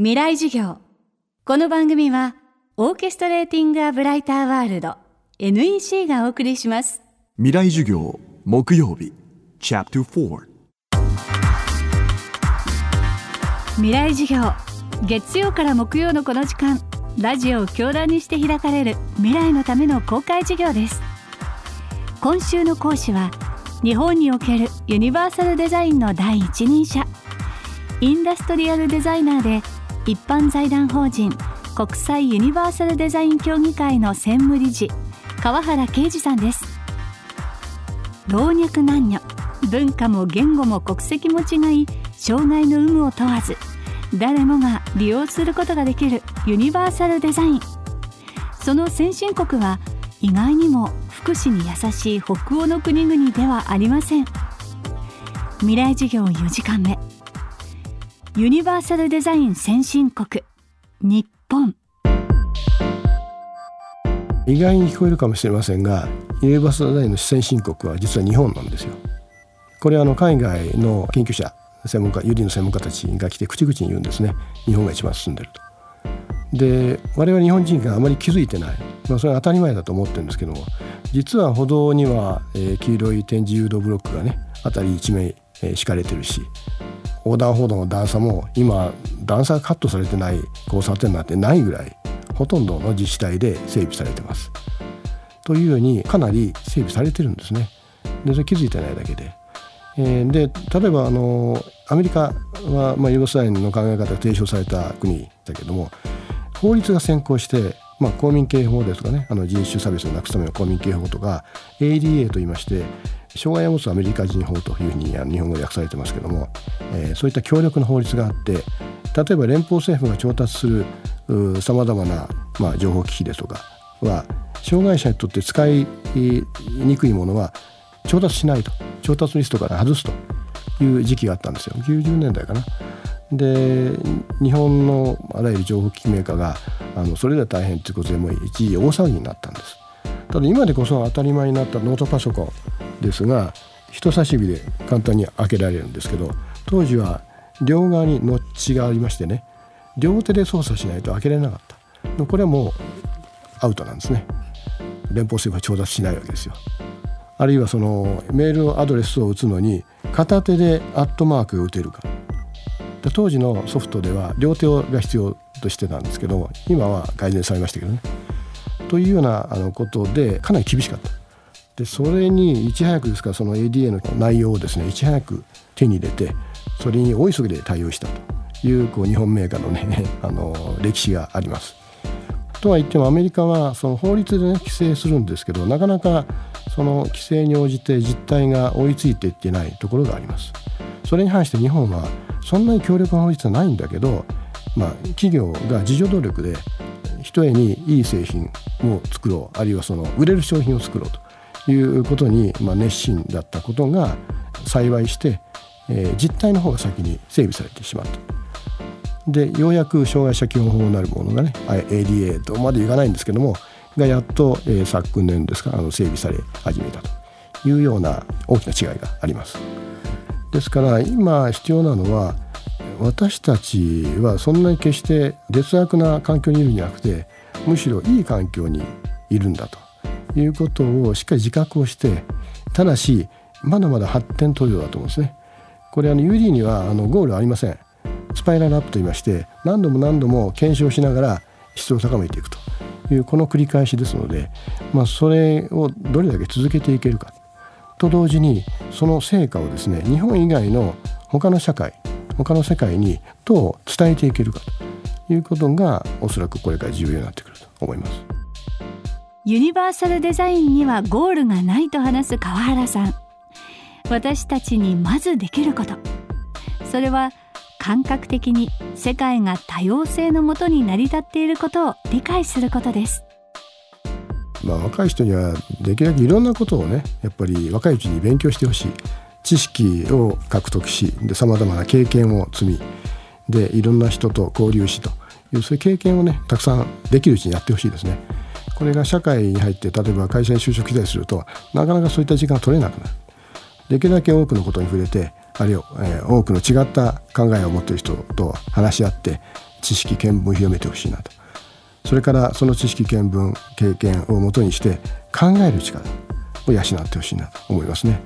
未来授業。この番組はオーケストレーティング・ア・ブライター・ワールド NEC がお送りします。未来授業木曜日チャプター未来授業。月曜から木曜のこの時間ラジオを教壇にして開かれる未来のための公開授業です。今週の講師は日本におけるユニバーサルデザインの第一人者。インダストリアルデザイナーで一般財団法人国際ユニバーサルデザイン協議会の専務理事川原啓二さんです。老若男女文化も言語も国籍も違い障害の有無を問わず誰もが利用することができるユニバーサルデザイン。その先進国は意外にも福祉に優しい北欧の国々ではありません。未来事業4時間目。ユニバーサルデザイン先進国日本意外に聞こえるかもしれませんがユニバーサルデザインの先進国は実は日本なんですよ。これはあの海外の研究者専門家ユリの専門家たちが来て口々に言うんですね日本が一番進んでると。で我々日本人があまり気づいてない、まあ、それは当たり前だと思ってるんですけども実は歩道には、えー、黄色い点字誘導ブロックがね辺り一面、えー、敷かれてるし横断歩道の段差も今段差がカットされてない交差点なんてないぐらいほとんどの自治体で整備されてます。というようにかなり整備されてるんですね。でそれ気づいてないだけで。えー、で例えばあのアメリカは、まあ、ユーゴスラビアの考え方が提唱された国だけども法律が先行して、まあ、公民刑法ですとかねあの人種差別をなくすための公民刑法とか ADA といいまして障害を持つアメリカ人法というふうに日本語で訳されてますけども、えー、そういった強力な法律があって例えば連邦政府が調達するさまざまな、情報機器ですとかは障害者にとって使いにくいものは調達しないと調達リストから外すという時期があったんですよ90年代かな。で日本のあらゆる情報機器メーカーがあのそれでは大変ということでもう一時大騒ぎになったんです。ただ今でこそ当たり前になったノートパソコンですが人差し指で簡単に開けられるんですけど当時は両側にノッチがありましてね両手で操作しないと開けられなかった。これはもうアウトなんですね。連邦政府は調達しないわけですよ。あるいはそのメールアドレスを打つのに片手でアットマークが打てるか。当時のソフトでは両手が必要としてたんですけど今は改善されましたけどね。というようなあのことでかなり厳しかった。でそれにいち早くですからその ADA の内容をですねいち早く手に入れてそれに大急ぎで対応したというこう日本メーカーのね あの歴史があります。とは言ってもアメリカはその法律で、ね、規制するんですけどなかなかその規制に応じて実態が追いついていってないところがあります。それに反して日本はそんなに強力な法律はないんだけど、まあ、企業が自助努力でひとえにいい製品を作ろうあるいはその売れる商品を作ろうということに、まあ、熱心だったことが幸いして、えー、実態の方が先に整備されてしまった。でようやく障害者基本法なるものがね ADA とまでいかないんですけどもがやっと、えー、昨年ですかあの整備され始めたというような大きな違いがあります。ですから今必要なのは私たちはそんなに決して劣悪な環境にいるんじゃなくてむしろいい環境にいるんだということをしっかり自覚をしてただしまだまだ発展途上だと思うんですね。これあの UD にはあのゴールありません。スパイラルアップと言いまして何度も何度も検証しながら質を高めていくというこの繰り返しですので、まあ、それをどれだけ続けていけるかと同時にその成果をですね日本以外の他の社会他の世界にどう伝えていけるかということがおそらくこれから重要になってくると思います。ユニバーサルデザインにはゴールがないと話す川原さん。私たちにまずできること。それは感覚的に世界が多様性のもとに成り立っていることを理解することです。まあ若い人にはできるだけいろんなことをねやっぱり若いうちに勉強してほしい。知識を獲得しさまざまな経験を積みでいろんな人と交流しというそういう経験をねたくさんできるうちにやってほしいですね。これが社会に入って例えば会社に就職したりするとなかなかそういった時間が取れなくなる。できるだけ多くのことに触れてあるいは、えー、多くの違った考えを持っている人と話し合って知識見聞を広めてほしいなと。それからその知識見聞経験をもとにして考える力を養ってほしいなと思いますね。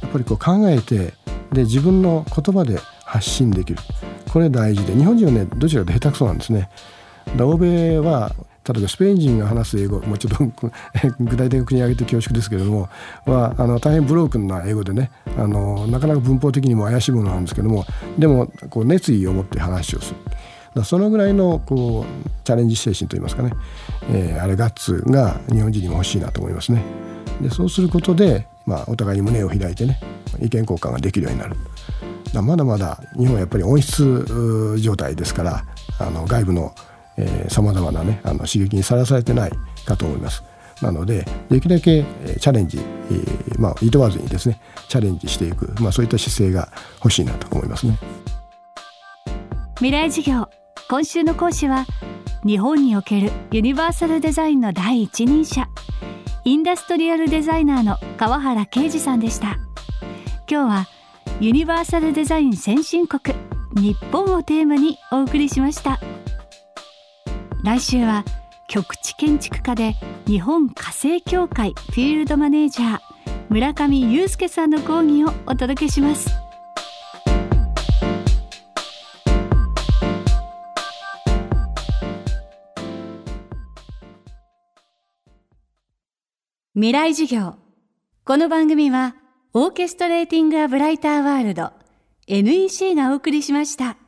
やっぱりこう考えてで自分の言葉で発信できる。これ大事で。日本人はねどちらかと下手くそなんですね。欧米は例えばスペイン人が話す英語もうちょっと 具体的に国挙げて恐縮ですけれどもはあの大変ブロークンな英語でねあのなかなか文法的にも怪しいものなんですけどもでもこう熱意を持って話をする。だそのぐらいのこうチャレンジ精神といいますかね、えー、あれガッツが日本人にも欲しいなと思いますね。でそうすることで、まあ、お互いに胸を開いてね意見交換ができるようになる。だまだまだ日本はやっぱり温室状態ですからあの外部のさまざまなねあの刺激にさらされてないかと思います。なのでできるだけチャレンジ、えー、まあ、いとわずにですねチャレンジしていく、まあ、そういった姿勢が欲しいなと思いますね。未来事業今週の講師は日本におけるユニバーサルデザインの第一人者インダストリアルデザイナーの川原啓二さんでした今日はユニバーサルデザイン先進国日本をテーマにお送りしました来週は局地建築家で日本火星協会フィールドマネージャー村上祐介さんの講義をお届けします未来授業この番組はオーケストレーティング・ア・ブライター・ワールド NEC がお送りしました。